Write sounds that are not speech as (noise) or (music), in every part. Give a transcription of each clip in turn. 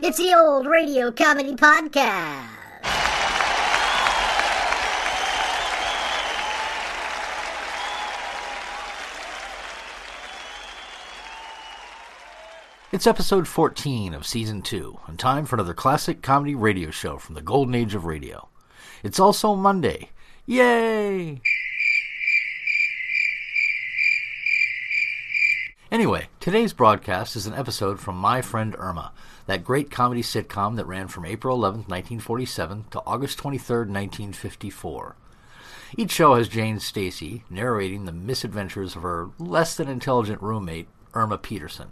It's the old radio comedy podcast. It's episode 14 of season 2, and time for another classic comedy radio show from the golden age of radio. It's also Monday. Yay! Anyway, today's broadcast is an episode from My Friend Irma, that great comedy sitcom that ran from April 11, 1947 to August 23, 1954. Each show has Jane Stacy narrating the misadventures of her less than intelligent roommate, Irma Peterson,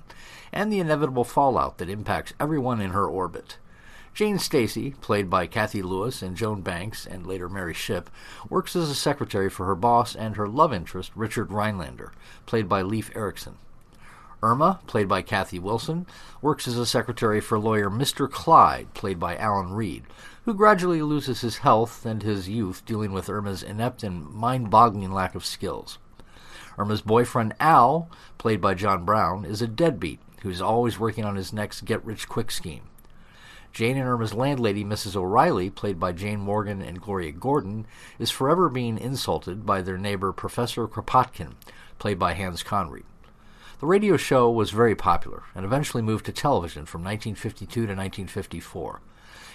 and the inevitable fallout that impacts everyone in her orbit. Jane Stacy, played by Cathy Lewis and Joan Banks and later Mary Shipp, works as a secretary for her boss and her love interest, Richard Rhinelander, played by Leif Erikson. Irma, played by Kathy Wilson, works as a secretary for lawyer Mr. Clyde, played by Alan Reed, who gradually loses his health and his youth dealing with Irma's inept and mind boggling lack of skills. Irma's boyfriend Al, played by John Brown, is a deadbeat who's always working on his next get rich quick scheme. Jane and Irma's landlady, Mrs. O'Reilly, played by Jane Morgan and Gloria Gordon, is forever being insulted by their neighbor Professor Kropotkin, played by Hans Conried. The radio show was very popular and eventually moved to television from 1952 to 1954.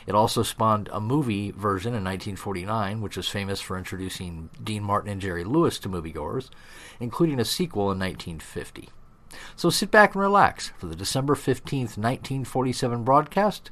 It also spawned a movie version in 1949, which was famous for introducing Dean Martin and Jerry Lewis to moviegoers, including a sequel in 1950. So sit back and relax for the December 15th, 1947 broadcast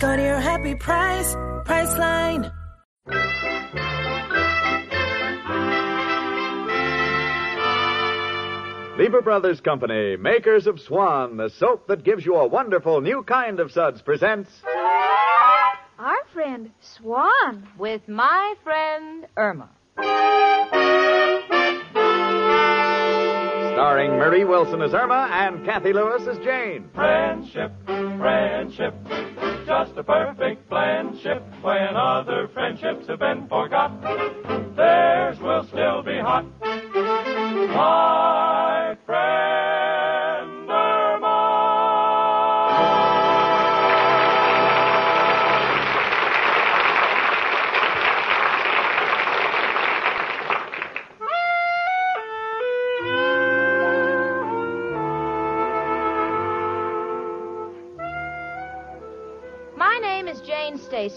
Go to your happy price, Priceline. Lever Brothers Company, makers of Swan, the soap that gives you a wonderful new kind of suds, presents. Our friend Swan with my friend Irma. Starring Marie Wilson as Irma and Cathy Lewis as Jane. Friendship, friendship, just a perfect friendship. When other friendships have been forgot, theirs will still be hot. My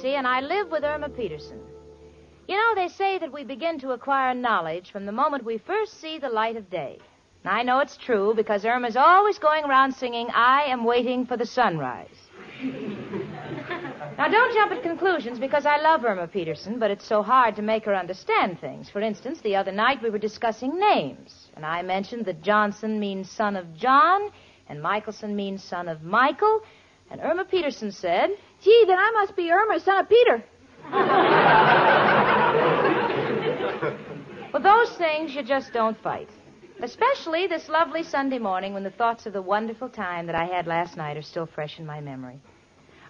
And I live with Irma Peterson. You know, they say that we begin to acquire knowledge from the moment we first see the light of day. And I know it's true because Irma's always going around singing, I am waiting for the sunrise. (laughs) now, don't jump at conclusions because I love Irma Peterson, but it's so hard to make her understand things. For instance, the other night we were discussing names, and I mentioned that Johnson means son of John, and Michelson means son of Michael, and Irma Peterson said, Gee, then I must be Irma, son of Peter. (laughs) Well, those things you just don't fight. Especially this lovely Sunday morning when the thoughts of the wonderful time that I had last night are still fresh in my memory.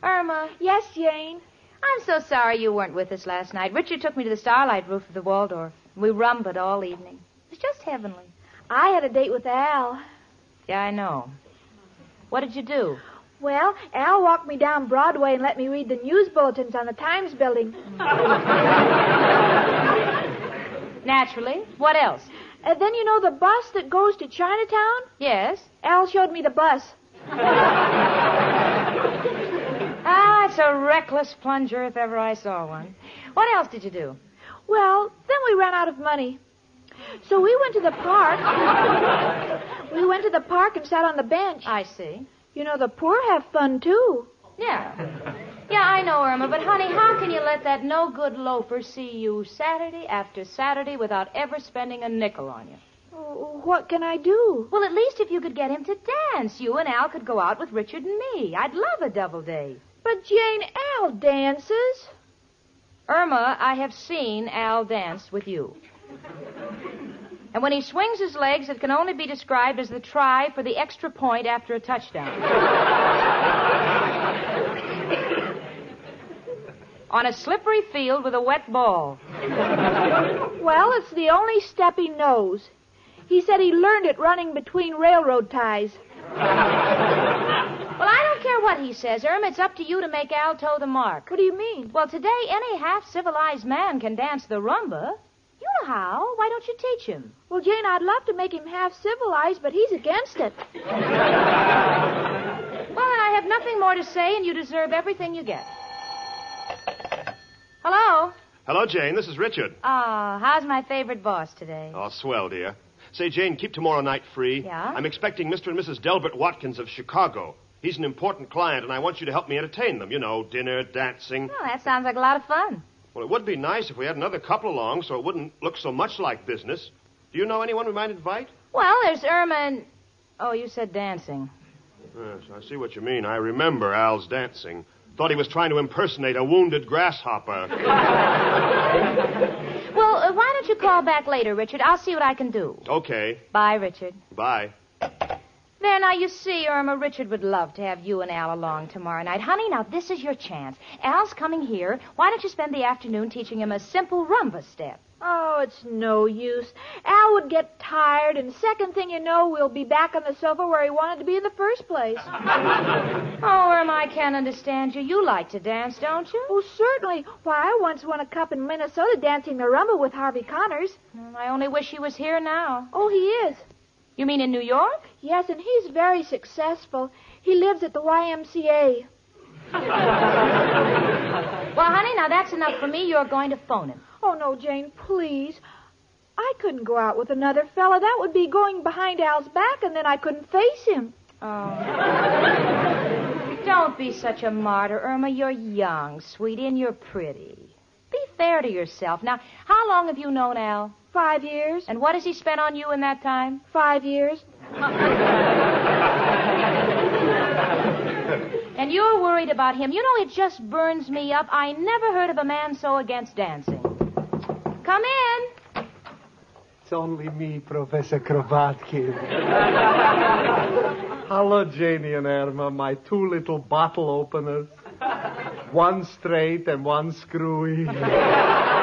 Irma, Yes, Jane. I'm so sorry you weren't with us last night. Richard took me to the starlight roof of the Waldorf. And we rumbled all evening. It was just heavenly. I had a date with Al. Yeah, I know. What did you do? Well, Al walked me down Broadway and let me read the news bulletins on the Times building. (laughs) Naturally. What else? And then you know the bus that goes to Chinatown? Yes. Al showed me the bus. (laughs) Ah, it's a reckless plunger if ever I saw one. What else did you do? Well, then we ran out of money. So we went to the park. (laughs) we went to the park and sat on the bench. I see. You know, the poor have fun too. Yeah. Yeah, I know, Irma, but honey, how can you let that no good loafer see you Saturday after Saturday without ever spending a nickel on you? Oh, What can I do? Well, at least if you could get him to dance, you and Al could go out with Richard and me. I'd love a double date. But Jane, Al dances. Irma, I have seen Al dance with you. And when he swings his legs, it can only be described as the try for the extra point after a touchdown. (laughs) On a slippery field with a wet ball. (laughs) Well, it's the only step he knows. He said he learned it running between railroad ties. Well, I don't care what he says, Irma. It's up to you to make Al toe the mark. What do you mean? Well, today, any half civilized man can dance the rumba. You how. Why don't you teach him? Well, Jane, I'd love to make him half civilized, but he's against it. (laughs) Well, then I have nothing more to say, and you deserve everything you get. Hello? Hello, Jane. This is Richard. Ah, how's my favorite boss today? Oh, swell, dear. Say, Jane, keep tomorrow night free. Yeah? I'm expecting Mr. and Mrs. Delbert Watkins of Chicago. He's an important client, and I want you to help me entertain them. You know, dinner, dancing. Well, that sounds like a lot of fun. Well, it would be nice if we had another couple along so it wouldn't look so much like business. Do you know anyone we might invite? Well, there's Irma and. Oh, you said dancing. Yes, I see what you mean. I remember Al's dancing. Thought he was trying to impersonate a wounded grasshopper. (laughs) Well, uh, why don't you call back later, Richard? I'll see what I can do. okay. Bye, Richard. Bye. There, now you see, Irma, Richard would love to have you and Al along tomorrow night. Honey, now this is your chance. Al's coming here. Why don't you spend the afternoon teaching him a simple rumba step? Oh, it's no use. Al would get tired, and second thing you know, we'll be back on the sofa where he wanted to be in the first place. (laughs) Oh, Irma, I can't understand you. You like to dance, don't you? Oh, certainly. Why, I once won a cup in Minnesota dancing the rumba with Harvey Connors. Mm, I only wish he was here now. Oh, he is. You mean in New York? Yes, and he's very successful. He lives at the YMCA. (laughs) Well, honey, now that's enough for me. You're going to phone him. Oh, no, Jane, please. I couldn't go out with another fella. That would be going behind Al's back, and then I couldn't face him. Oh. (laughs) Don't be such a martyr, Irma. You're young, sweetie, and you're pretty. Be fair to yourself. Now, how long have you known Al? Five years. And what has he spent on you in that time? Five years. (laughs) And you're worried about him. You know, it just burns me up. I never heard of a man so against dancing. Come in. It's only me, Professor Kropotkin. (laughs) Hello, Janie and Irma, my two little bottle openers. One straight and one screwy. (laughs)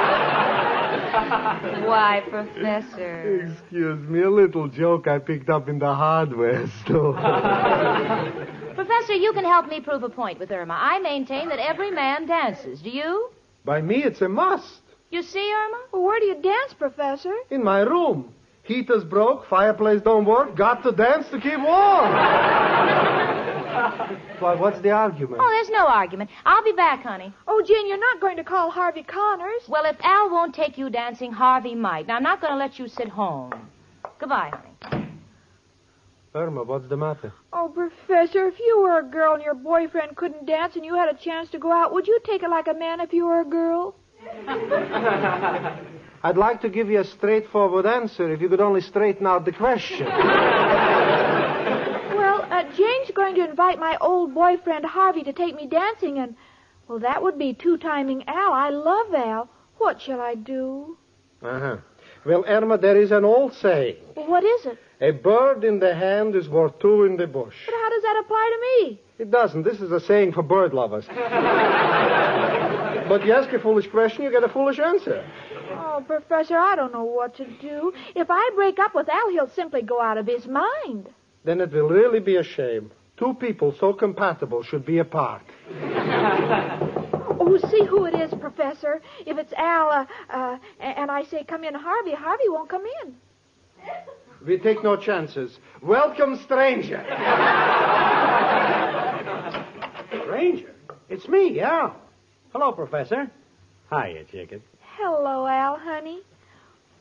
Why, Professor? Excuse me, a little joke I picked up in the hardware store. (laughs) Professor, you can help me prove a point with Irma. I maintain that every man dances. Do you? By me, it's a must. You see, Irma? Well, where do you dance, Professor? In my room. Heater's broke, fireplace don't work, got to dance to keep warm. (laughs) (laughs) Why, what's the argument? Oh, there's no argument. I'll be back, honey. Oh, Jane, you're not going to call Harvey Connors. Well, if Al won't take you dancing, Harvey might. Now, I'm not going to let you sit home. Goodbye, honey. Irma, what's the matter? Oh, Professor, if you were a girl and your boyfriend couldn't dance and you had a chance to go out, would you take it like a man if you were a girl? (laughs) I'd like to give you a straightforward answer if you could only straighten out the question. (laughs) Uh, Jane's going to invite my old boyfriend Harvey to take me dancing, and, well, that would be two timing Al. I love Al. What shall I do? Uh-huh. Well, Irma, there is an old saying. Well, what is it? A bird in the hand is worth two in the bush. But how does that apply to me? It doesn't. This is a saying for bird lovers. (laughs) but you ask a foolish question, you get a foolish answer. Oh, Professor, I don't know what to do. If I break up with Al, he'll simply go out of his mind. Then it will really be a shame. Two people so compatible should be apart. (laughs) Oh, see who it is, Professor. If it's Al, uh, uh, and I say, come in, Harvey, Harvey won't come in. We take no chances. Welcome, stranger. (laughs) stranger? It's me, Al. Hello, Professor. Hiya, chicken. Hello, Al, honey.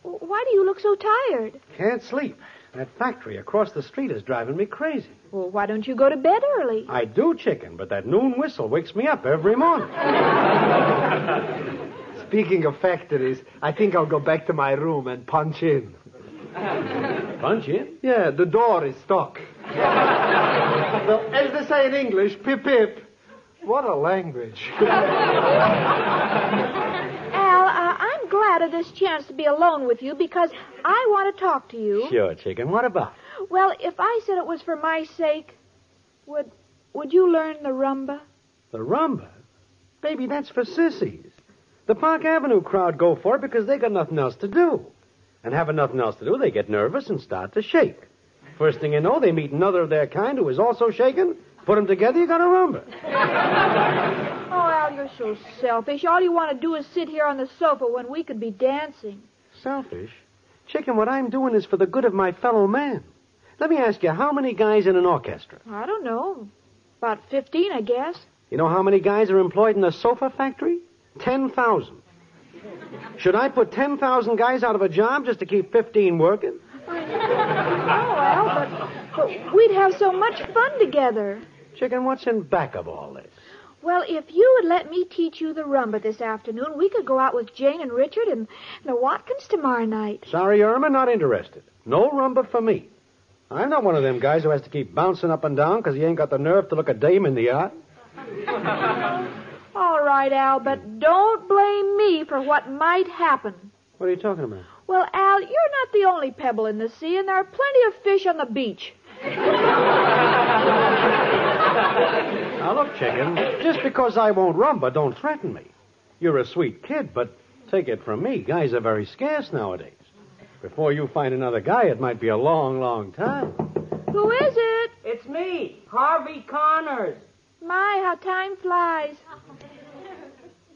Why do you look so tired? Can't sleep. That factory across the street is driving me crazy. Well, why don't you go to bed early? I do, chicken, but that noon whistle wakes me up every morning. (laughs) Speaking of factories, I think I'll go back to my room and punch in. Punch in? Yeah, the door is stuck. (laughs) well, as they say in English, pip pip. What a language. (laughs) I'm glad of this chance to be alone with you because I want to talk to you. Sure, chicken. What about? Well, if I said it was for my sake, would would you learn the rumba? The rumba? Baby, that's for sissies. The Park Avenue crowd go for it because they got nothing else to do. And having nothing else to do, they get nervous and start to shake. First thing you know, they meet another of their kind who is also shaking. Put them together, you got a rumba. (laughs) Oh, Al, you're so selfish. All you want to do is sit here on the sofa when we could be dancing. Selfish? Chicken, what I'm doing is for the good of my fellow man. Let me ask you, how many guys in an orchestra? I don't know. About 15, I guess. You know how many guys are employed in a sofa factory? 10,000. Should I put 10,000 guys out of a job just to keep 15 working? (laughs) Oh, Al, but, but we'd have so much fun together. Chicken, what's in back of all this? Well, if you would let me teach you the rumba this afternoon, we could go out with Jane and Richard and the Watkins tomorrow night. Sorry, Irma, not interested. No rumba for me. I'm not one of them guys who has to keep bouncing up and down because he ain't got the nerve to look a dame in the eye. (laughs) All right, Al, but don't blame me for what might happen. What are you talking about? Well, Al, you're not the only pebble in the sea, and there are plenty of fish on the beach. (laughs) (laughs) Now, look, chicken, just because I won't rumba, don't threaten me. You're a sweet kid, but take it from me, guys are very scarce nowadays. Before you find another guy, it might be a long, long time. Who is it? It's me, Harvey Connors. My, how time flies.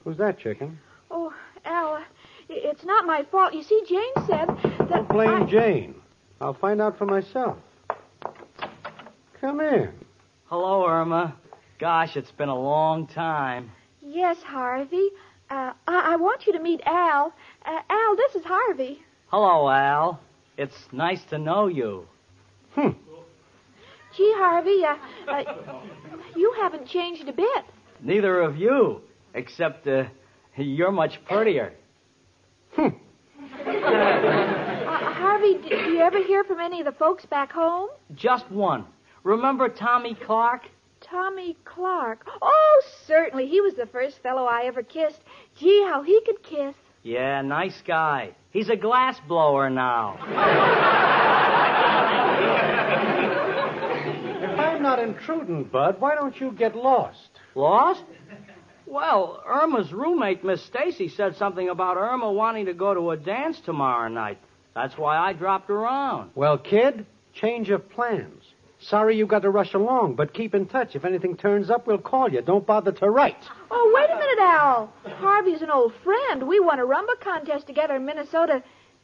Who's that, chicken? Oh, Al, it's not my fault. You see, Jane said that. Don't blame I- Jane. I'll find out for myself. Come in. Hello, Irma. Gosh, it's been a long time. Yes, Harvey. Uh, I-, I want you to meet Al. Uh, Al, this is Harvey. Hello, Al. It's nice to know you. Hmm. Gee, Harvey, uh, uh, you haven't changed a bit. Neither of you, except uh, you're much prettier. Uh, Harvey, d- do you ever hear from any of the folks back home? Just one. Remember Tommy Clark? Tommy Clark. Oh, certainly. He was the first fellow I ever kissed. Gee, how he could kiss. Yeah, nice guy. He's a glass blower now. If I'm not intruding, Bud, why don't you get lost? Lost? Well, Irma's roommate, Miss Stacy, said something about Irma wanting to go to a dance tomorrow night. That's why I dropped around. Well, kid, change of plans. Sorry you got to rush along, but keep in touch. If anything turns up, we'll call you. Don't bother to write. Oh, wait a minute, Al. Harvey's an old friend. We won a rumba contest together in Minnesota.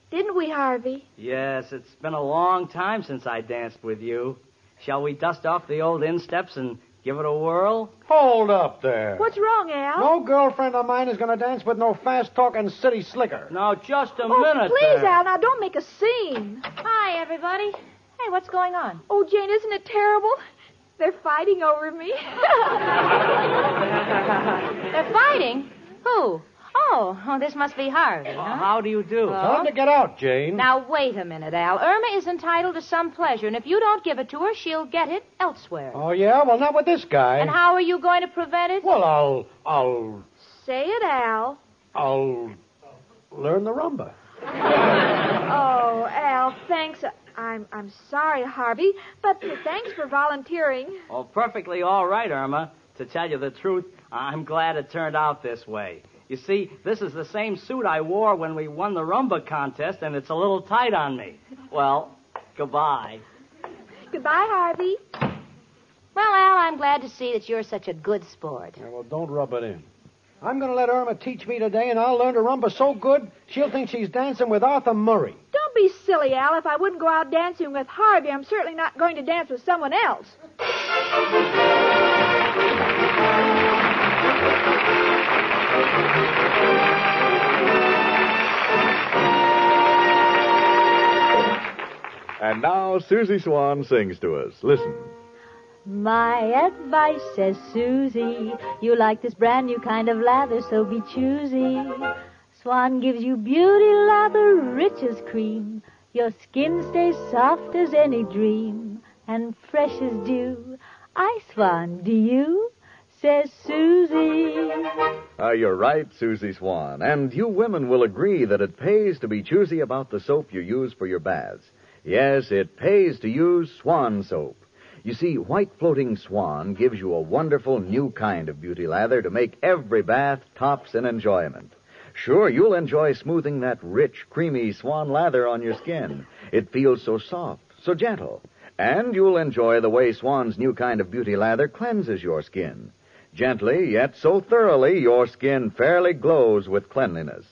Didn't we, Harvey? Yes, it's been a long time since I danced with you. Shall we dust off the old insteps and give it a whirl? Hold up there. What's wrong, Al? No girlfriend of mine is going to dance with no fast talking city slicker. Now, just a oh, minute please, there. Al. Now, don't make a scene. Hi, everybody. Hey, what's going on? Oh, Jane, isn't it terrible? They're fighting over me. (laughs) They're fighting? Who? Oh, oh, this must be Harvey, huh? How do you do? Time to get out, Jane. Now, wait a minute, Al. Irma is entitled to some pleasure, and if you don't give it to her, she'll get it elsewhere. Oh, yeah? Well, not with this guy. And how are you going to prevent it? Well, I'll, I'll, Say it, Al. I'll learn the rumba. (laughs) Oh, Al, thanks. I'm I'm sorry, Harvey, but thanks for volunteering. Oh, perfectly all right, Irma. To tell you the truth, I'm glad it turned out this way. You see, this is the same suit I wore when we won the rumba contest, and it's a little tight on me. Well, goodbye. Goodbye, Harvey. Well, Al, I'm glad to see that you're such a good sport. Yeah, well, don't rub it in. I'm going to let Irma teach me today, and I'll learn to rumba so good she'll think she's dancing with Arthur Murray. Don't be silly, Al. If I wouldn't go out dancing with Harvey, I'm certainly not going to dance with someone else. And now Susie Swan sings to us. Listen. My advice, says Susie, you like this brand new kind of lather, so be choosy. Swan gives you beauty lather, rich as cream. Your skin stays soft as any dream, and fresh as dew. I swan, do you? Says Susie. Uh, you're right, Susie Swan. And you women will agree that it pays to be choosy about the soap you use for your baths. Yes, it pays to use Swan soap. You see, white floating Swan gives you a wonderful new kind of beauty lather to make every bath tops in enjoyment. Sure, you'll enjoy smoothing that rich, creamy Swan lather on your skin. It feels so soft, so gentle. And you'll enjoy the way Swan's new kind of beauty lather cleanses your skin. Gently, yet so thoroughly, your skin fairly glows with cleanliness.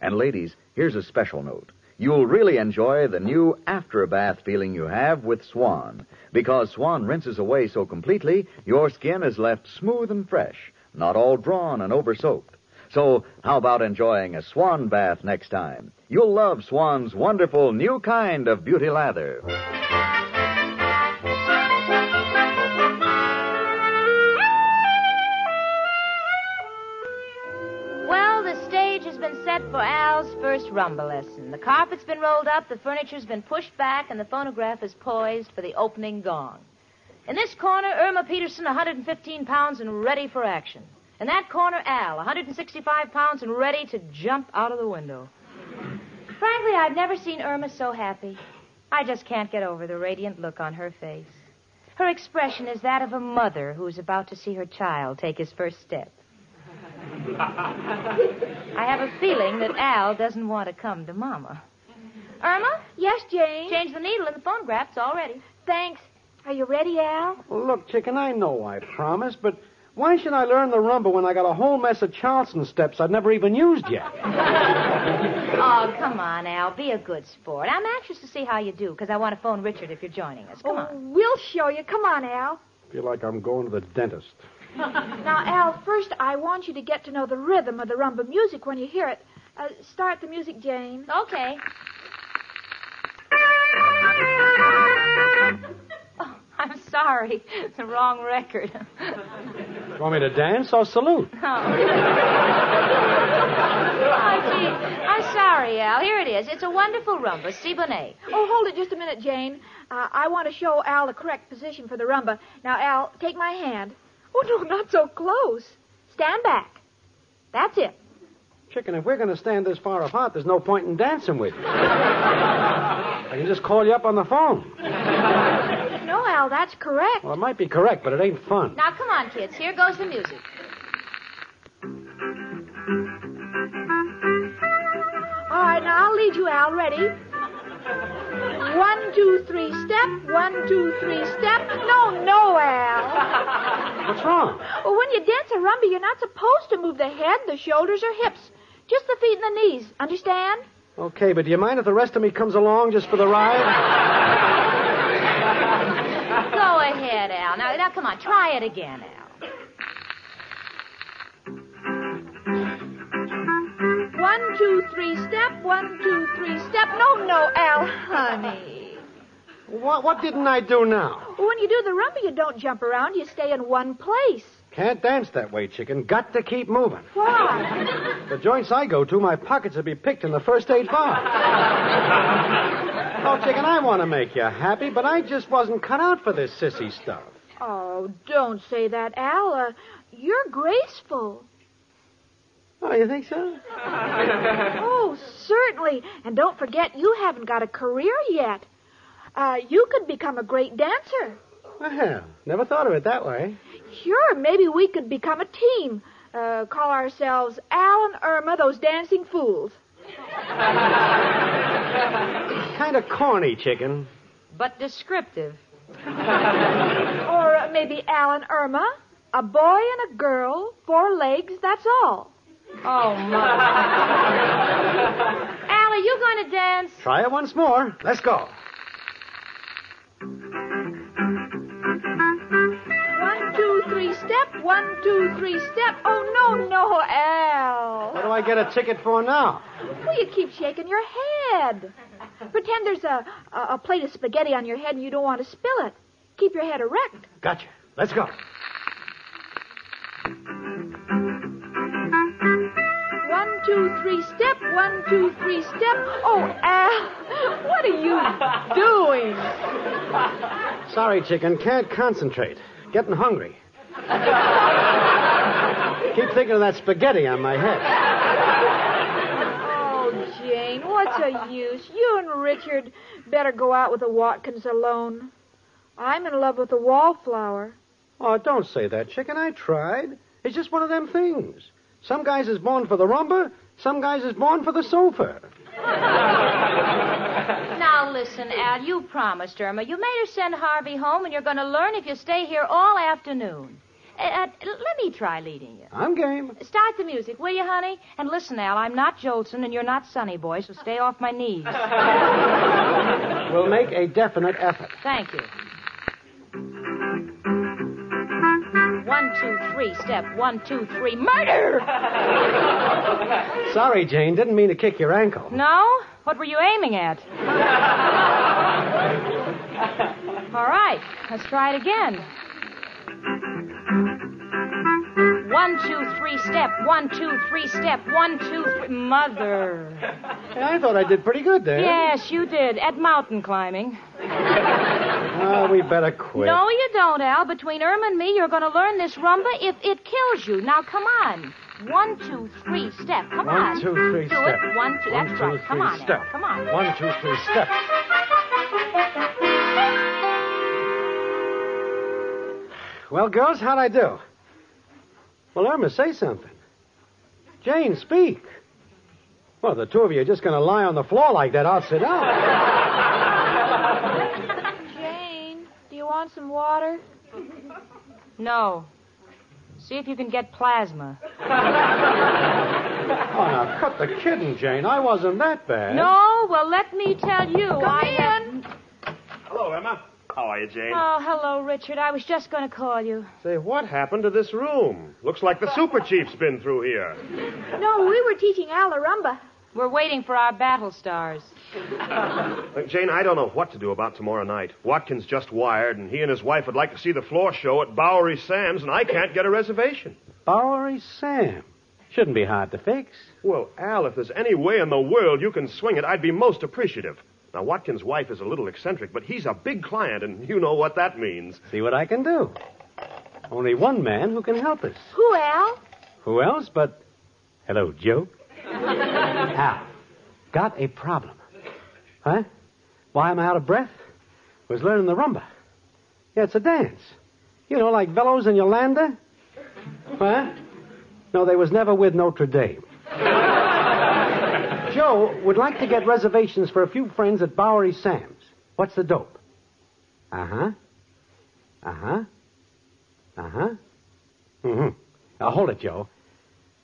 And ladies, here's a special note. You'll really enjoy the new after bath feeling you have with Swan. Because Swan rinses away so completely, your skin is left smooth and fresh, not all drawn and over soaked. So, how about enjoying a Swan bath next time? You'll love Swan's wonderful new kind of beauty lather. Well, the stage has been set for Al's first rumba lesson. The carpet's been rolled up, the furniture's been pushed back, and the phonograph is poised for the opening gong. In this corner, Irma Peterson, 115 pounds and ready for action. In that corner, Al, 165 pounds and ready to jump out of the window. Frankly, I've never seen Irma so happy. I just can't get over the radiant look on her face. Her expression is that of a mother who's about to see her child take his first step. I have a feeling that Al doesn't want to come to Mama. Irma? Yes, Jane? Change the needle in the phonograph. It's all ready. Thanks. Are you ready, Al? Well, look, chicken, I know I promised, but why should I learn the rumba when I got a whole mess of Charleston steps I've never even used yet? (laughs) Oh, come on, Al. Be a good sport. I'm anxious to see how you do, because I want to phone Richard if you're joining us. Come oh, on. We'll show you. Come on, Al. feel like I'm going to the dentist. (laughs) Now, Al, first I want you to get to know the rhythm of the rumba music when you hear it. Uh, start the music, Jane. Okay. (laughs) Oh, I'm sorry. It's the wrong record. You want me to dance or salute? (laughs) Oh. oh, gee. I'm sorry, Al. Here it is. It's a wonderful rumba, Siboney. Oh, hold it just a minute, Jane. Uh, I want to show Al the correct position for the rumba. Now, Al, take my hand. Oh, no, not so close. Stand back. That's it. Chicken, if we're going to stand this far apart, there's no point in dancing with you. (laughs) I can just call you up on the phone. (laughs) Al, that's correct. Well, it might be correct, but it ain't fun. Now, come on, kids. Here goes the music. All right, now I'll lead you, Al. Ready? One, two, three, step. One, two, three, step. No, no, Al. What's wrong? Well, when you dance a rumba, you're not supposed to move the head, the shoulders, or hips. Just the feet and the knees. Understand? Okay, but do you mind if the rest of me comes along just for the ride? (laughs) Go ahead, Al. Now, now, come on. Try it again, Al. One, two, three, step. One, two, three, step. No, no, Al, honey. What, what didn't I do now? When you do the rumba, you don't jump around. You stay in one place. Can't dance that way, chicken. Got to keep moving. Why? The joints I go to, my pockets would be picked in the first aid box. (laughs) oh, chicken, I want to make you happy, but I just wasn't cut out for this sissy stuff. Oh, don't say that, Al. Uh, you're graceful. Oh, you think so? (laughs) oh, certainly. And don't forget, you haven't got a career yet. Uh, you could become a great dancer. Well, never thought of it that way. Sure, maybe we could become a team. Uh, call ourselves Al and Irma, those dancing fools. Kind of corny, chicken. But descriptive. (laughs) Or maybe Al and Irma, a boy and a girl, four legs, that's all. Oh, my. (laughs) Al, are you going to dance? Try it once more. Let's go. One, two, three, step. One, two, three, step. Oh, no, no, Al. What do I get a ticket for now? Well, you keep shaking your head. Pretend there's a, a, a plate of spaghetti on your head and you don't want to spill it. Keep your head erect. Gotcha. Let's go. One, two, three, step. One, two, three, step. Oh, Al, what are you (laughs) doing? Sorry, chicken. Can't concentrate. Getting hungry. Keep thinking of that spaghetti on my head. Oh, Jane, what's the use? You and Richard better go out with the Watkins alone. I'm in love with the wallflower. Oh, don't say that, chicken. I tried. It's just one of them things. Some guys is born for the rumba, some guys is born for the sofa. (laughs) Now listen, Al, you promised Irma. You made her send Harvey home, and you're going to learn if you stay here all afternoon. Uh, uh, let me try leading you. I'm game. Start the music, will you, honey? And listen, Al, I'm not Jolson, and you're not Sonny Boy, so stay off my knees. (laughs) We'll make a definite effort. Thank you. One, two, three, step. One, two, three, murder! (laughs) Sorry, Jane. Didn't mean to kick your ankle. No? What were you aiming at? (laughs) All right, let's try it again. One, two, three, step. One, two, three, step. One, two, three. Mother. I thought I did pretty good there. Yes, you did. At mountain climbing. Oh, we better quit. No, you don't, Al. Between Irma and me, you're going to learn this rumba if it kills you. Now, come on. One, two, three, step. Come One, on. two, three, Do step. it. One, two. That's two, right. Come on, step. Al. Come on. One, two, three, step. Well, girls, how'd I do? Well, Irma, say something. Jane, speak. Well, the two of you are just going to lie on the floor like that. I'll sit down. Jane, do you want some water? No. See if you can get plasma. (laughs) Oh, now, cut the kidding, Jane. I wasn't that bad. No? Well, let me tell you. Come I in. have- Hello, Emma. How are you, Jane? Oh, hello, Richard. I was just going to call you. Say, what happened to this room? Looks like the Super Chief's been through here. (laughs) No, we were teaching Al the rumba. We're waiting for our battle stars. (laughs) Look, Jane, I don't know what to do about tomorrow night. Watkins just wired, and he and his wife would like to see the floor show at Bowery Sam's, and I can't get a reservation. Bowery Sam. Shouldn't be hard to fix. Well, Al, if there's any way in the world you can swing it, I'd be most appreciative. Now, Watkins' wife is a little eccentric, but he's a big client, and you know what that means. See what I can do. Only one man who can help us. Who, Al? Who else but. Hello, Joe. Al. Got a problem. Huh? Why am I out of breath? Was learning the rumba. Yeah, it's a dance. You know, like Veloz and Yolanda? Huh? No, they was never with Notre Dame. (laughs) Joe would like to get reservations for a few friends at Bowery Sam's. What's the dope? Uh huh. Uh huh. Uh huh. Mm hmm. Now hold it, Joe.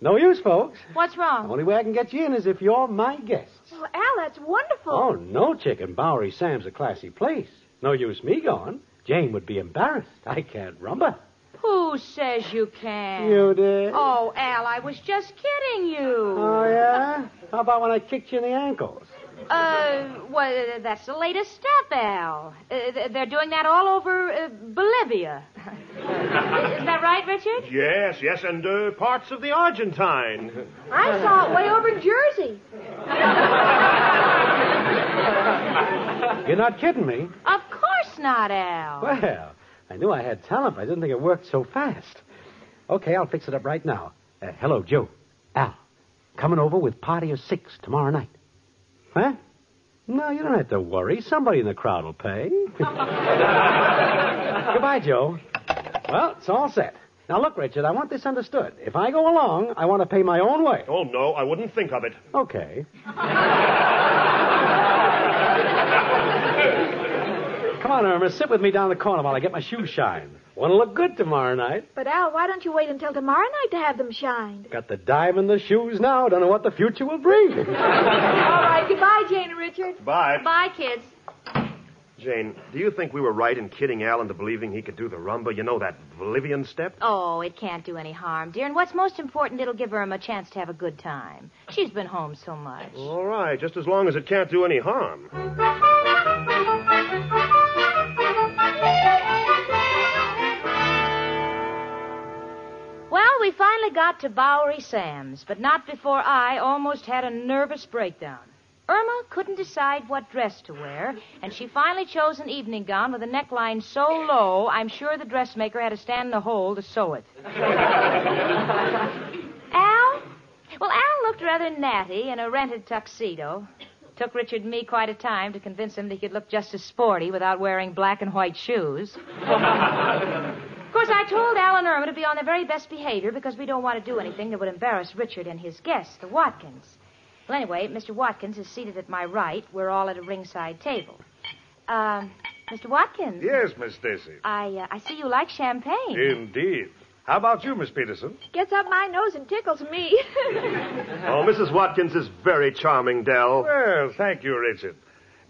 No use, folks. What's wrong? The only way I can get you in is if you're my guests. Well, oh, Al, that's wonderful. Oh, no, chicken. Bowery Sam's a classy place. No use me going. Jane would be embarrassed. I can't rumba. Who says you can? You did. Oh, Al, I was just kidding you. Oh, yeah? How about when I kicked you in the ankles? Uh, well, that's the latest step, Al. Uh, they're doing that all over uh, Bolivia. Is that right, Richard? Yes, yes, and uh, parts of the Argentine. I saw it way over in Jersey. You're not kidding me. Of course not, Al. Well, I knew I had talent, but I didn't think it worked so fast. Okay, I'll fix it up right now. Uh, hello, Joe. Al, coming over with party of six tomorrow night. Huh? No, you don't have to worry. Somebody in the crowd will pay. (laughs) Goodbye, Joe. Well, it's all set. Now, look, Richard, I want this understood. If I go along, I want to pay my own way. Oh, no, I wouldn't think of it. Okay. (laughs) Come on, Irma, sit with me down the corner while I get my shoes shined. Want to look good tomorrow night. But, Al, why don't you wait until tomorrow night to have them shined? Got the dime in the shoes now. Don't know what the future will bring. (laughs) All right, goodbye, Jane and Richard. Bye. Bye, kids. Jane, do you think we were right in kidding Al into believing he could do the rumba? You know that Bolivian step? Oh, it can't do any harm, dear. And what's most important, it'll give Irma a chance to have a good time. She's been home so much. All right, just as long as it can't do any harm. Finally got to Bowery Sam's, but not before I almost had a nervous breakdown. Irma couldn't decide what dress to wear, and she finally chose an evening gown with a neckline so low, I'm sure the dressmaker had to stand in the hole to sew it. (laughs) Al? Well, Al looked rather natty in a rented tuxedo. Took Richard and me quite a time to convince him that he could look just as sporty without wearing black and white shoes. (laughs) Of course, I told Al and Irma to be on their very best behavior because we don't want to do anything that would embarrass Richard and his guests, the Watkins. Well, anyway, Mr. Watkins is seated at my right. We're all at a ringside table. Um, Mr. Watkins. Yes, Miss Stacy. I uh, I see you like champagne. Indeed. How about you, Miss Peterson? Gets up my nose and tickles me. (laughs) Oh, Mrs. Watkins is very charming, Dell. Well, thank you, Richard.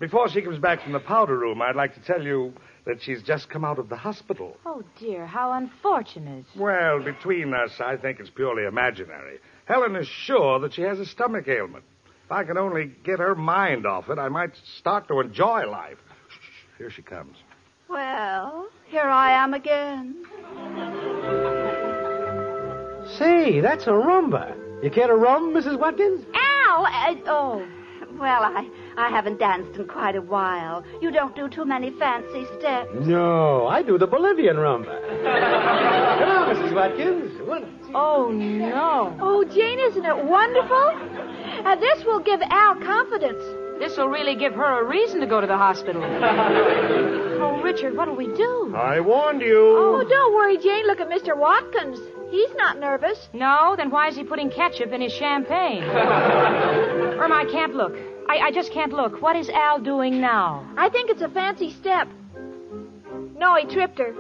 Before she comes back from the powder room, I'd like to tell you that she's just come out of the hospital. Oh, dear, how unfortunate. Well, between us, I think it's purely imaginary. Helen is sure that she has a stomach ailment. If I can only get her mind off it, I might start to enjoy life. Shh, shh, Here she comes. Well, here I am again. Say, that's a rumba. You care to rum, Mrs. Watkins? Al! Uh, oh. Well, I, I haven't danced in quite a while. You don't do too many fancy steps. No, I do the Bolivian rumba. Come on, Mrs. Watkins. One, Oh, no. oh, Jane, isn't it wonderful? Uh, this will give Al confidence. This will really give her a reason to go to the hospital. (laughs) oh, Richard, what'll we do? I warned you. Oh, don't worry, Jane. Look at Mr. Watkins. He's not nervous. No, then why is he putting ketchup in his champagne? Irma, I can't look. I, I just can't look. What is Al doing now? I think it's a fancy step. No, he tripped her.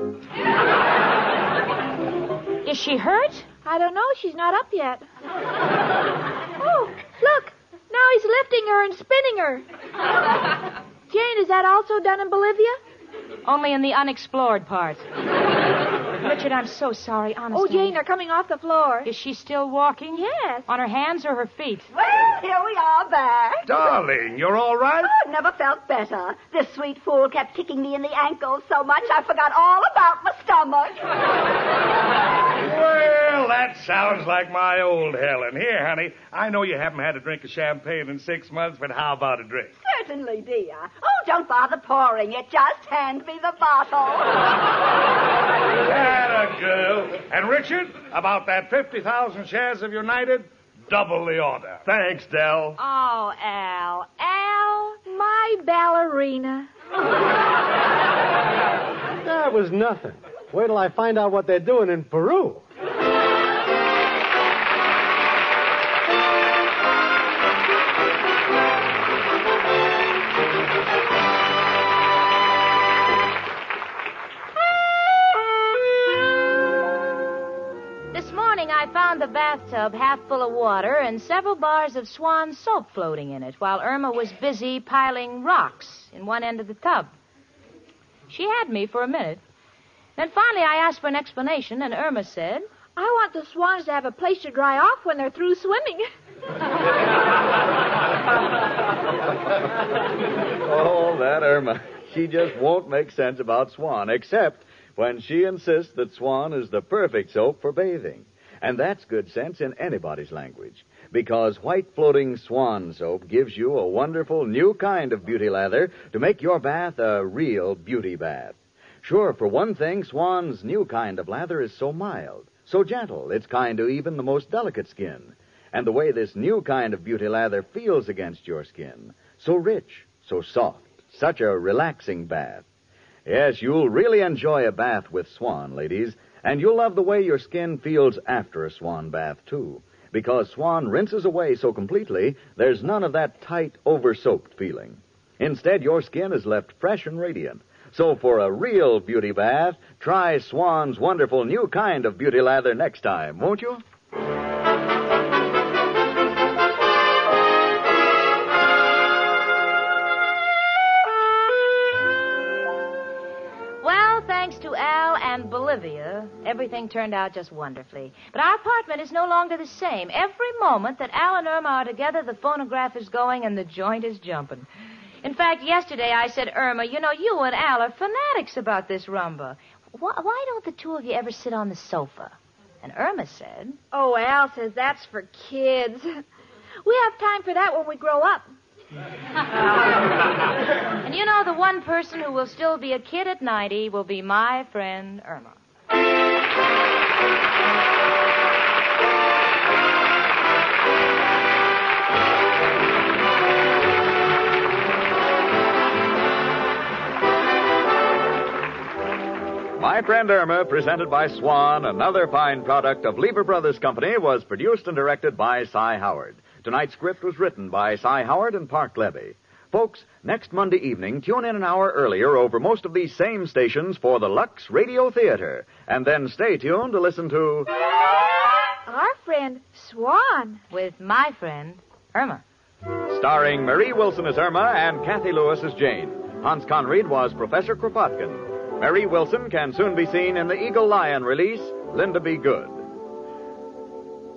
(laughs) Is she hurt? I don't know. She's not up yet. Oh, look. Now he's lifting her and spinning her. (laughs) Jane, is that also done in Bolivia? Only in the unexplored part. Richard, I'm so sorry, honestly. Oh, Jane, they're coming off the floor. Is she still walking? Yes. On her hands or her feet? Well, here we are back. Darling, you're all right? Oh, I never felt better. This sweet fool kept kicking me in the ankles so much I forgot all about my stomach. Well, that sounds like my old Helen. Here, honey, I know you haven't had a drink of champagne in six months, but how about a drink? Certainly, dear. Oh, don't bother pouring it. Just hand me the bottle. That a girl. And Richard, about that 50,000 shares of United, double the order. Thanks, Dell. Oh, Al. Al. My ballerina. That was nothing. Wait till I find out what they're doing in Peru. Bathtub half full of water and several bars of swan soap floating in it while Irma was busy piling rocks in one end of the tub. She had me for a minute. Then finally I asked for an explanation, and Irma said, I want the swans to have a place to dry off when they're through swimming. (laughs) Oh, that Irma. She just won't make sense about Swan, except when she insists that Swan is the perfect soap for bathing. And that's good sense in anybody's language. Because white floating Swan soap gives you a wonderful new kind of beauty lather to make your bath a real beauty bath. Sure, for one thing, Swan's new kind of lather is so mild, so gentle, it's kind to even the most delicate skin. And the way this new kind of beauty lather feels against your skin, so rich, so soft, such a relaxing bath. Yes, you'll really enjoy a bath with Swan, ladies, and you'll love the way your skin feels after a Swan bath, too. Because Swan rinses away so completely, there's none of that tight, over soaped feeling. Instead, your skin is left fresh and radiant. So for a real beauty bath, try Swan's wonderful new kind of beauty lather next time, won't you? And Bolivia, everything turned out just wonderfully. But our apartment is no longer the same. Every moment that Al and Irma are together, the phonograph is going and the joint is jumping. In fact, yesterday I said, Irma, you know, you and Al are fanatics about this rumba. Why, why don't the two of you ever sit on the sofa? And Irma said, Oh, Al says that's for kids. We have time for that when we grow up. (laughs) and you know, the one person who will still be a kid at 90 will be my friend Irma. My Friend Irma, presented by Swan, another fine product of Lever Brothers Company, was produced and directed by Cy Howard. Tonight's script was written by Cy Howard and Parke Levy. Folks, next Monday evening, tune in an hour earlier over most of these same stations for the Lux Radio Theater. And then stay tuned to listen to Our friend Swan. With my friend Irma. Starring Marie Wilson as Irma and Cathy Lewis as Jane. Hans Conried was Professor Kropotkin. Mary Wilson can soon be seen in the Eagle Lion release, Linda Be Good.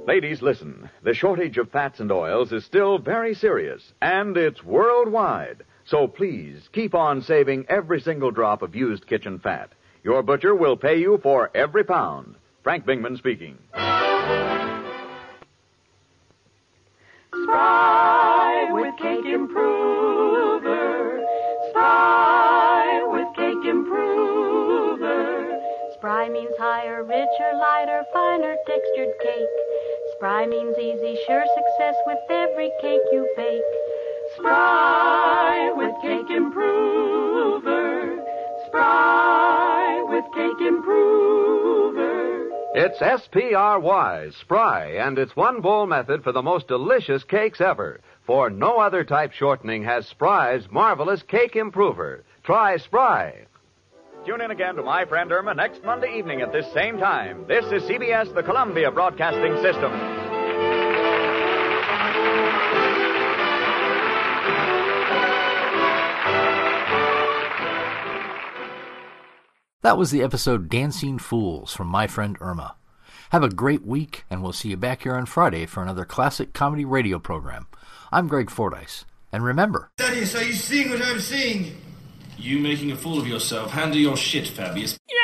Ladies, listen. The shortage of fats and oils is still very serious, and it's worldwide. So please keep on saving every single drop of used kitchen fat. Your butcher will pay you for every pound. Frank Bingman speaking. Spry with cake improver. Spry with cake improver. Spry means higher, richer, lighter, finer textured cake. Spry means easy, sure success with every cake you bake. Spry with cake improver. Spry with cake improver. It's S-P-R-Y, Spry, and it's one bowl method for the most delicious cakes ever. For no other type shortening has Spry's marvelous cake improver. Try Spry. Tune in again to My Friend Irma next Monday evening at this same time. This is CBS, the Columbia Broadcasting System. That was the episode Dancing Fools from My Friend Irma. Have a great week, and we'll see you back here on Friday for another classic comedy radio program. I'm Greg Fordyce. And remember, Thaddeus, are you seeing what I'm seeing? You making a fool of yourself. Handle your shit, Fabius. Yeah!